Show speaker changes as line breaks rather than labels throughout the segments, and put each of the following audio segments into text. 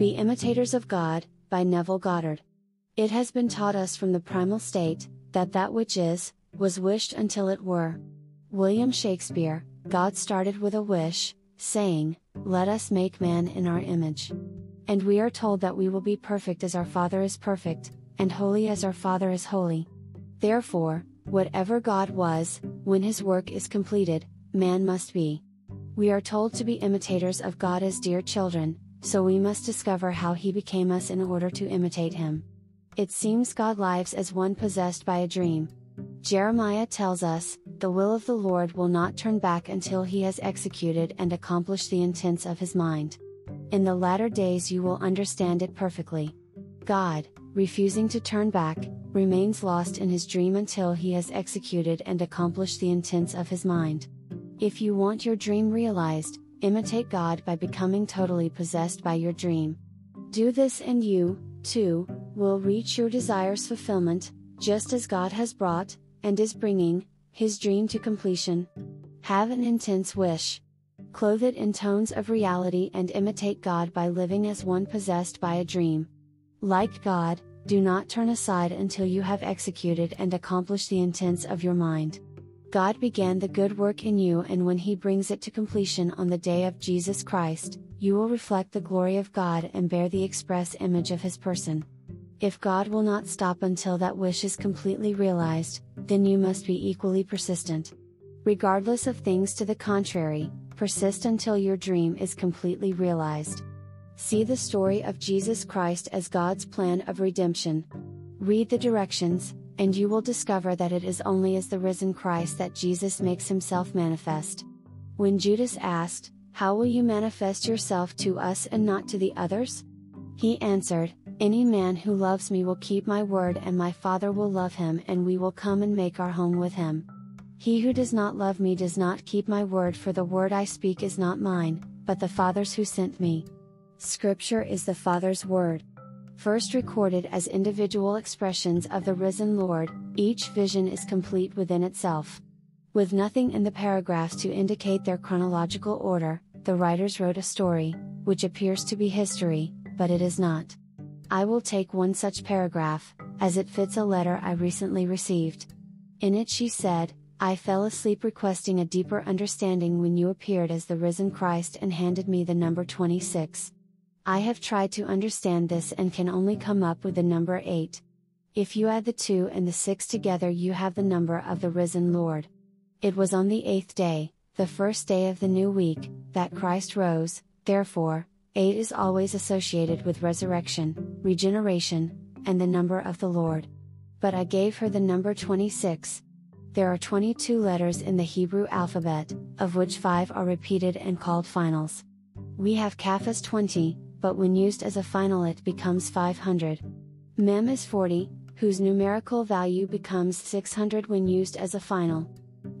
Be Imitators of God, by Neville Goddard. It has been taught us from the primal state, that that which is, was wished until it were. William Shakespeare, God started with a wish, saying, Let us make man in our image. And we are told that we will be perfect as our Father is perfect, and holy as our Father is holy. Therefore, whatever God was, when his work is completed, man must be. We are told to be imitators of God as dear children, so we must discover how he became us in order to imitate him. It seems God lives as one possessed by a dream. Jeremiah tells us, The will of the Lord will not turn back until he has executed and accomplished the intents of his mind. In the latter days you will understand it perfectly. God, refusing to turn back, remains lost in his dream until he has executed and accomplished the intents of his mind. If you want your dream realized, imitate God by becoming totally possessed by your dream. Do this and you, too, will reach your desire's fulfillment, just as God has brought, and is bringing, his dream to completion. Have an intense wish. Clothe it in tones of reality and imitate God by living as one possessed by a dream. Like God, do not turn aside until you have executed and accomplished the intents of your mind. God began the good work in you, and when He brings it to completion on the day of Jesus Christ, you will reflect the glory of God and bear the express image of His person. If God will not stop until that wish is completely realized, then you must be equally persistent. Regardless of things to the contrary, persist until your dream is completely realized. See the story of Jesus Christ as God's plan of redemption. Read the directions, and you will discover that it is only as the risen Christ that Jesus makes himself manifest. When Judas asked, How will you manifest yourself to us and not to the others? He answered, Any man who loves me will keep my word, and my Father will love him, and we will come and make our home with him. He who does not love me does not keep my word, for the word I speak is not mine, but the Father's who sent me. Scripture is the Father's word first recorded as individual expressions of the risen Lord, each vision is complete within itself. With nothing in the paragraphs to indicate their chronological order, the writers wrote a story, which appears to be history, but it is not. I will take one such paragraph, as it fits a letter I recently received. In it she said, I fell asleep requesting a deeper understanding when you appeared as the risen Christ and handed me the number 26. I have tried to understand this and can only come up with the number 8. If you add the 2 and the 6 together, you have the number of the risen Lord. It was on the eighth day, the first day of the new week, that Christ rose, therefore, 8 is always associated with resurrection, regeneration, and the number of the Lord. But I gave her the number 26. There are 22 letters in the Hebrew alphabet, of which 5 are repeated and called finals. We have Kafas 20, but when used as a final it becomes 500. Mem is 40, whose numerical value becomes 600 when used as a final.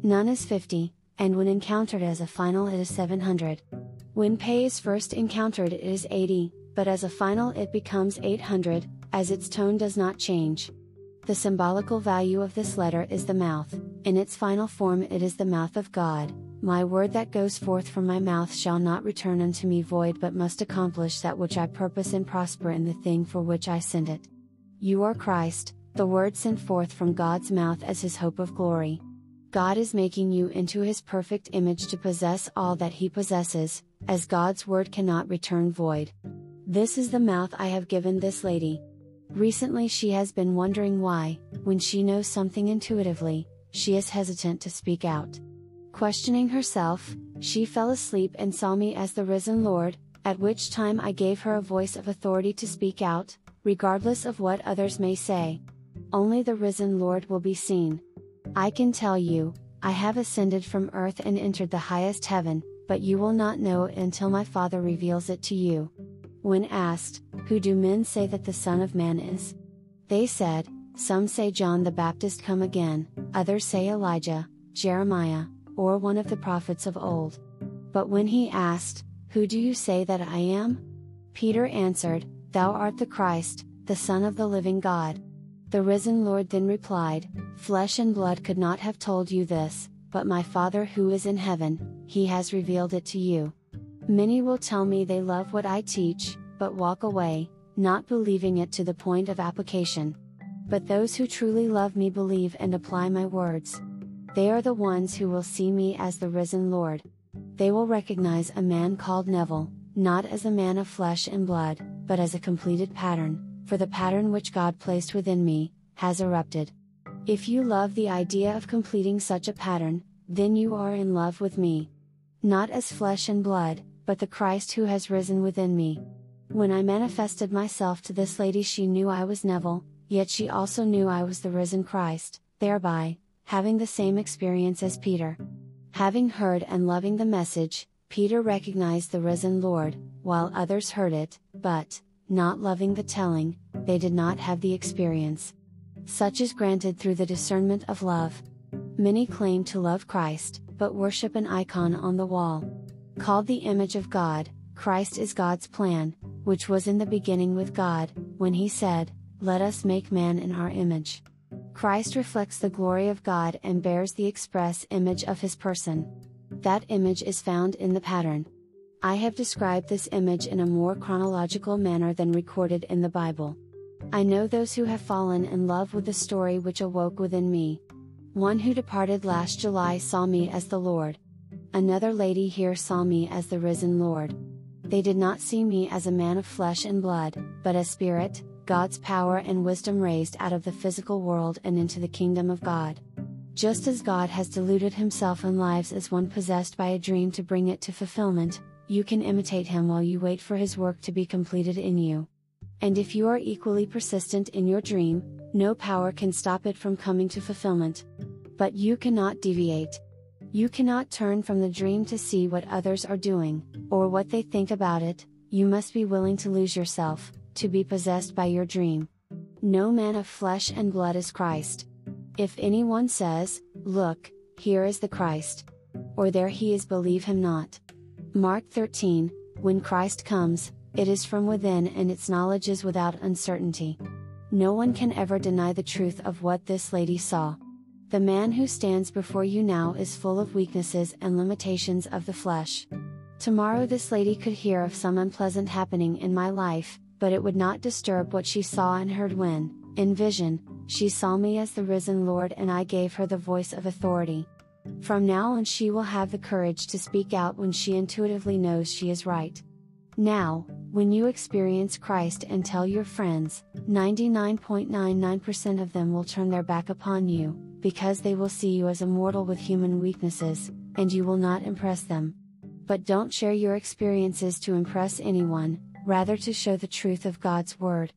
Nun is 50, and when encountered as a final it is 700. When Pe is first encountered it is 80, but as a final it becomes 800, as its tone does not change. The symbolical value of this letter is the mouth, in its final form it is the mouth of God, my word that goes forth from my mouth shall not return unto me void but must accomplish that which I purpose and prosper in the thing for which I send it. You are Christ, the word sent forth from God's mouth as his hope of glory. God is making you into his perfect image to possess all that he possesses, as God's word cannot return void. This is the mouth I have given this lady. Recently she has been wondering why, when she knows something intuitively, she is hesitant to speak out. Questioning herself, she fell asleep and saw me as the risen Lord, at which time I gave her a voice of authority to speak out, regardless of what others may say. Only the risen Lord will be seen. I can tell you, I have ascended from earth and entered the highest heaven, but you will not know it until my Father reveals it to you. When asked, Who do men say that the Son of Man is? They said, Some say John the Baptist come again, others say Elijah, Jeremiah, or one of the prophets of old. But when he asked, Who do you say that I am? Peter answered, Thou art the Christ, the Son of the living God. The risen Lord then replied, Flesh and blood could not have told you this, but my Father who is in heaven, he has revealed it to you. Many will tell me they love what I teach, but walk away, not believing it to the point of application. But those who truly love me believe and apply my words. They are the ones who will see me as the risen Lord. They will recognize a man called Neville, not as a man of flesh and blood, but as a completed pattern, for the pattern which God placed within me, has erupted. If you love the idea of completing such a pattern, then you are in love with me. Not as flesh and blood, but the Christ who has risen within me. When I manifested myself to this lady, she knew I was Neville, yet she also knew I was the risen Christ, thereby, having the same experience as Peter. Having heard and loving the message, Peter recognized the risen Lord, while others heard it, but, not loving the telling, they did not have the experience. Such is granted through the discernment of love. Many claim to love Christ, but worship an icon on the wall. Called the image of God, Christ is God's plan, which was in the beginning with God, when he said, Let us make man in our image. Christ reflects the glory of God and bears the express image of his person. That image is found in the pattern. I have described this image in a more chronological manner than recorded in the Bible. I know those who have fallen in love with the story which awoke within me. One who departed last July saw me as the Lord. Another lady here saw me as the risen Lord. They did not see me as a man of flesh and blood, but as spirit, God's power and wisdom raised out of the physical world and into the kingdom of God. Just as God has deluded himself in lives as one possessed by a dream to bring it to fulfillment, you can imitate him while you wait for his work to be completed in you. And if you are equally persistent in your dream, no power can stop it from coming to fulfillment. But you cannot deviate. You cannot turn from the dream to see what others are doing, or what they think about it, you must be willing to lose yourself, to be possessed by your dream. No man of flesh and blood is Christ. If anyone says, Look, here is the Christ, or there he is, believe him not. Mark 13 When Christ comes, it is from within and its knowledge is without uncertainty. No one can ever deny the truth of what this lady saw. The man who stands before you now is full of weaknesses and limitations of the flesh. Tomorrow, this lady could hear of some unpleasant happening in my life, but it would not disturb what she saw and heard when, in vision, she saw me as the risen Lord and I gave her the voice of authority. From now on, she will have the courage to speak out when she intuitively knows she is right. Now, when you experience Christ and tell your friends, 99.99% of them will turn their back upon you, because they will see you as a mortal with human weaknesses, and you will not impress them. But don't share your experiences to impress anyone, rather to show the truth of God's Word.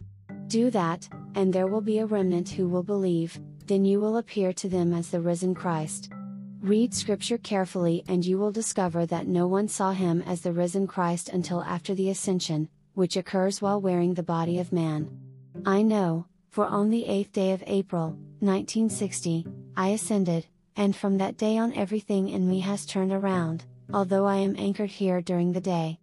Do that, and there will be a remnant who will believe, then you will appear to them as the risen Christ. Read scripture carefully and you will discover that no one saw him as the risen Christ until after the ascension, which occurs while wearing the body of man. I know, for on the 8th day of April, 1960, I ascended, and from that day on everything in me has turned around, although I am anchored here during the day.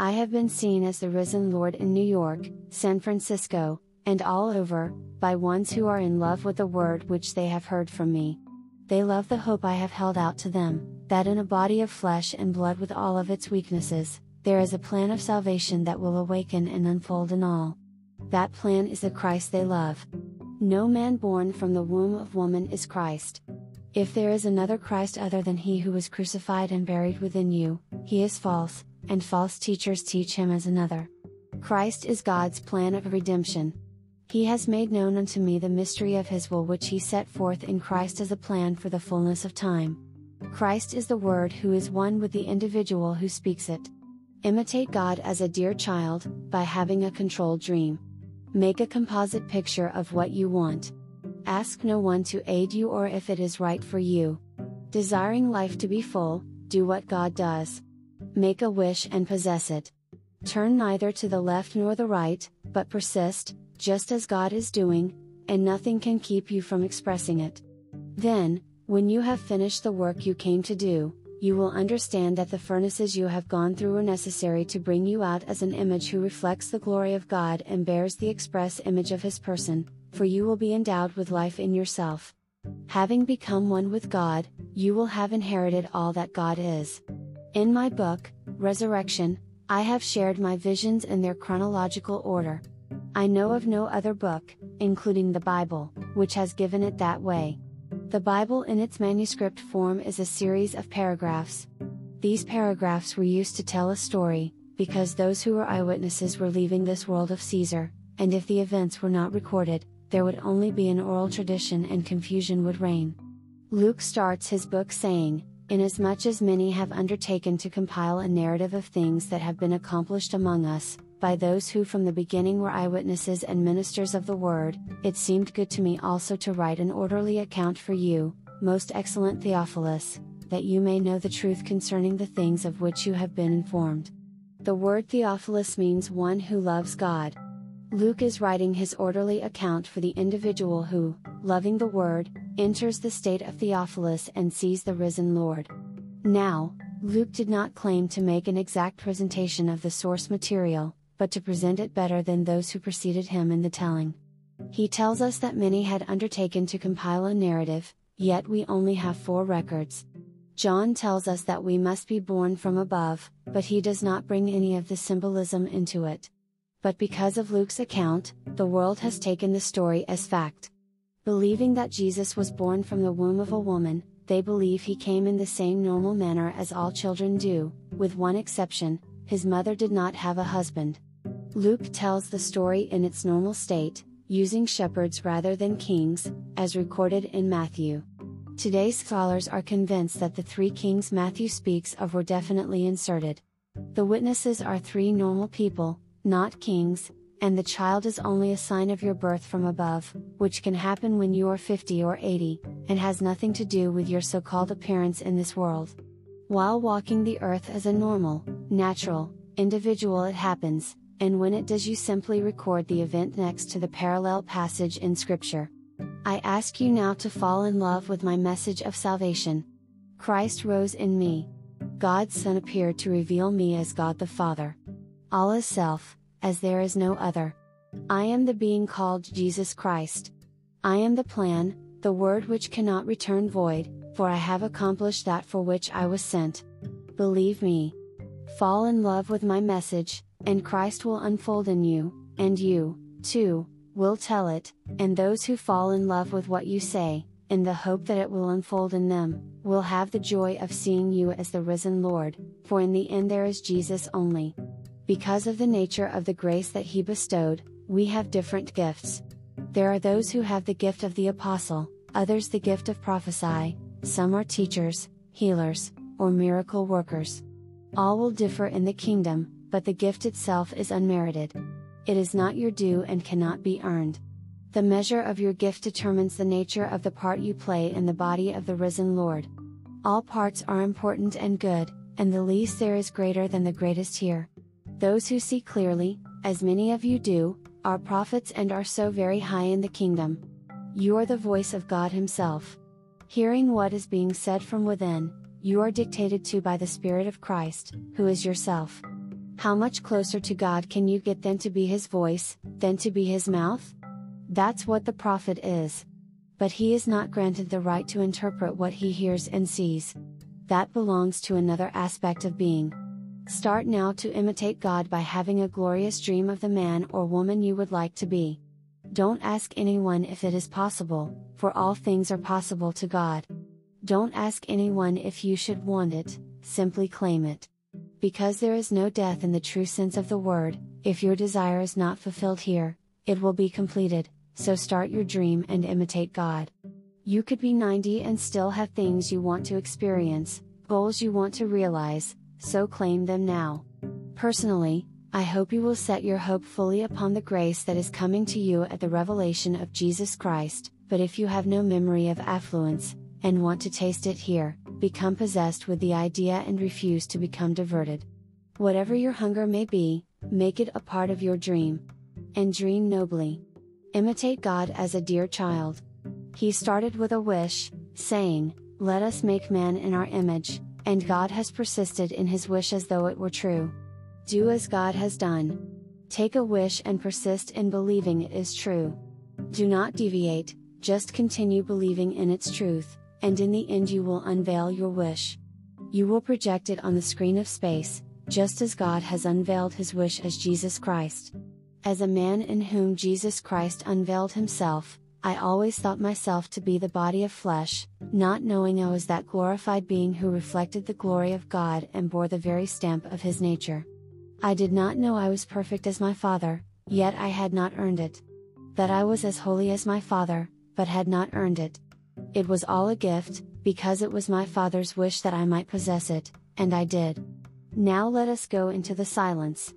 I have been seen as the risen Lord in New York, San Francisco, and all over, by ones who are in love with the word which they have heard from me they love the hope I have held out to them, that in a body of flesh and blood with all of its weaknesses, there is a plan of salvation that will awaken and unfold in all. That plan is the Christ they love. No man born from the womb of woman is Christ. If there is another Christ other than he who was crucified and buried within you, he is false, and false teachers teach him as another. Christ is God's plan of redemption, he has made known unto me the mystery of His will which He set forth in Christ as a plan for the fullness of time. Christ is the Word who is one with the individual who speaks it. Imitate God as a dear child, by having a controlled dream. Make a composite picture of what you want. Ask no one to aid you or if it is right for you. Desiring life to be full, do what God does. Make a wish and possess it. Turn neither to the left nor the right, but persist, just as God is doing, and nothing can keep you from expressing it. Then, when you have finished the work you came to do, you will understand that the furnaces you have gone through are necessary to bring you out as an image who reflects the glory of God and bears the express image of His person, for you will be endowed with life in yourself. Having become one with God, you will have inherited all that God is. In my book, Resurrection, I have shared my visions in their chronological order. I know of no other book, including the Bible, which has given it that way. The Bible in its manuscript form is a series of paragraphs. These paragraphs were used to tell a story, because those who were eyewitnesses were leaving this world of Caesar, and if the events were not recorded, there would only be an oral tradition and confusion would reign. Luke starts his book saying, Inasmuch as many have undertaken to compile a narrative of things that have been accomplished among us, by those who from the beginning were eyewitnesses and ministers of the word, it seemed good to me also to write an orderly account for you, most excellent Theophilus, that you may know the truth concerning the things of which you have been informed. The word Theophilus means one who loves God. Luke is writing his orderly account for the individual who, loving the Word, enters the state of Theophilus and sees the risen Lord. Now, Luke did not claim to make an exact presentation of the source material, but to present it better than those who preceded him in the telling. He tells us that many had undertaken to compile a narrative, yet we only have four records. John tells us that we must be born from above, but he does not bring any of the symbolism into it but because of Luke's account, the world has taken the story as fact. Believing that Jesus was born from the womb of a woman, they believe he came in the same normal manner as all children do, with one exception his mother did not have a husband. Luke tells the story in its normal state, using shepherds rather than kings, as recorded in Matthew. Today's scholars are convinced that the three kings Matthew speaks of were definitely inserted. The witnesses are three normal people, not kings, and the child is only a sign of your birth from above, which can happen when you are 50 or 80, and has nothing to do with your so called appearance in this world. While walking the earth as a normal, natural, individual, it happens, and when it does, you simply record the event next to the parallel passage in Scripture. I ask you now to fall in love with my message of salvation. Christ rose in me. God's Son appeared to reveal me as God the Father. Allah's self, as there is no other. I am the being called Jesus Christ. I am the plan, the word which cannot return void, for I have accomplished that for which I was sent. Believe me. Fall in love with my message, and Christ will unfold in you, and you, too, will tell it, and those who fall in love with what you say, in the hope that it will unfold in them, will have the joy of seeing you as the risen Lord, for in the end there is Jesus only. Because of the nature of the grace that He bestowed, we have different gifts. There are those who have the gift of the apostle, others the gift of prophesy, some are teachers, healers, or miracle workers. All will differ in the kingdom, but the gift itself is unmerited. It is not your due and cannot be earned. The measure of your gift determines the nature of the part you play in the body of the risen Lord. All parts are important and good, and the least there is greater than the greatest here. Those who see clearly, as many of you do, are prophets and are so very high in the kingdom. You are the voice of God Himself. Hearing what is being said from within, you are dictated to by the Spirit of Christ, who is yourself. How much closer to God can you get than to be His voice, than to be His mouth? That's what the prophet is. But he is not granted the right to interpret what he hears and sees. That belongs to another aspect of being. Start now to imitate God by having a glorious dream of the man or woman you would like to be. Don't ask anyone if it is possible, for all things are possible to God. Don't ask anyone if you should want it, simply claim it. Because there is no death in the true sense of the word, if your desire is not fulfilled here, it will be completed, so start your dream and imitate God. You could be 90 and still have things you want to experience, goals you want to realize, so claim them now. Personally, I hope you will set your hope fully upon the grace that is coming to you at the revelation of Jesus Christ, but if you have no memory of affluence, and want to taste it here, become possessed with the idea and refuse to become diverted. Whatever your hunger may be, make it a part of your dream. And dream nobly. Imitate God as a dear child. He started with a wish, saying, Let us make man in our image, and God has persisted in his wish as though it were true. Do as God has done. Take a wish and persist in believing it is true. Do not deviate, just continue believing in its truth, and in the end you will unveil your wish. You will project it on the screen of space, just as God has unveiled his wish as Jesus Christ. As a man in whom Jesus Christ unveiled himself, I always thought myself to be the body of flesh, not knowing I was that glorified being who reflected the glory of God and bore the very stamp of his nature. I did not know I was perfect as my Father, yet I had not earned it. That I was as holy as my Father, but had not earned it. It was all a gift, because it was my Father's wish that I might possess it, and I did. Now let us go into the silence,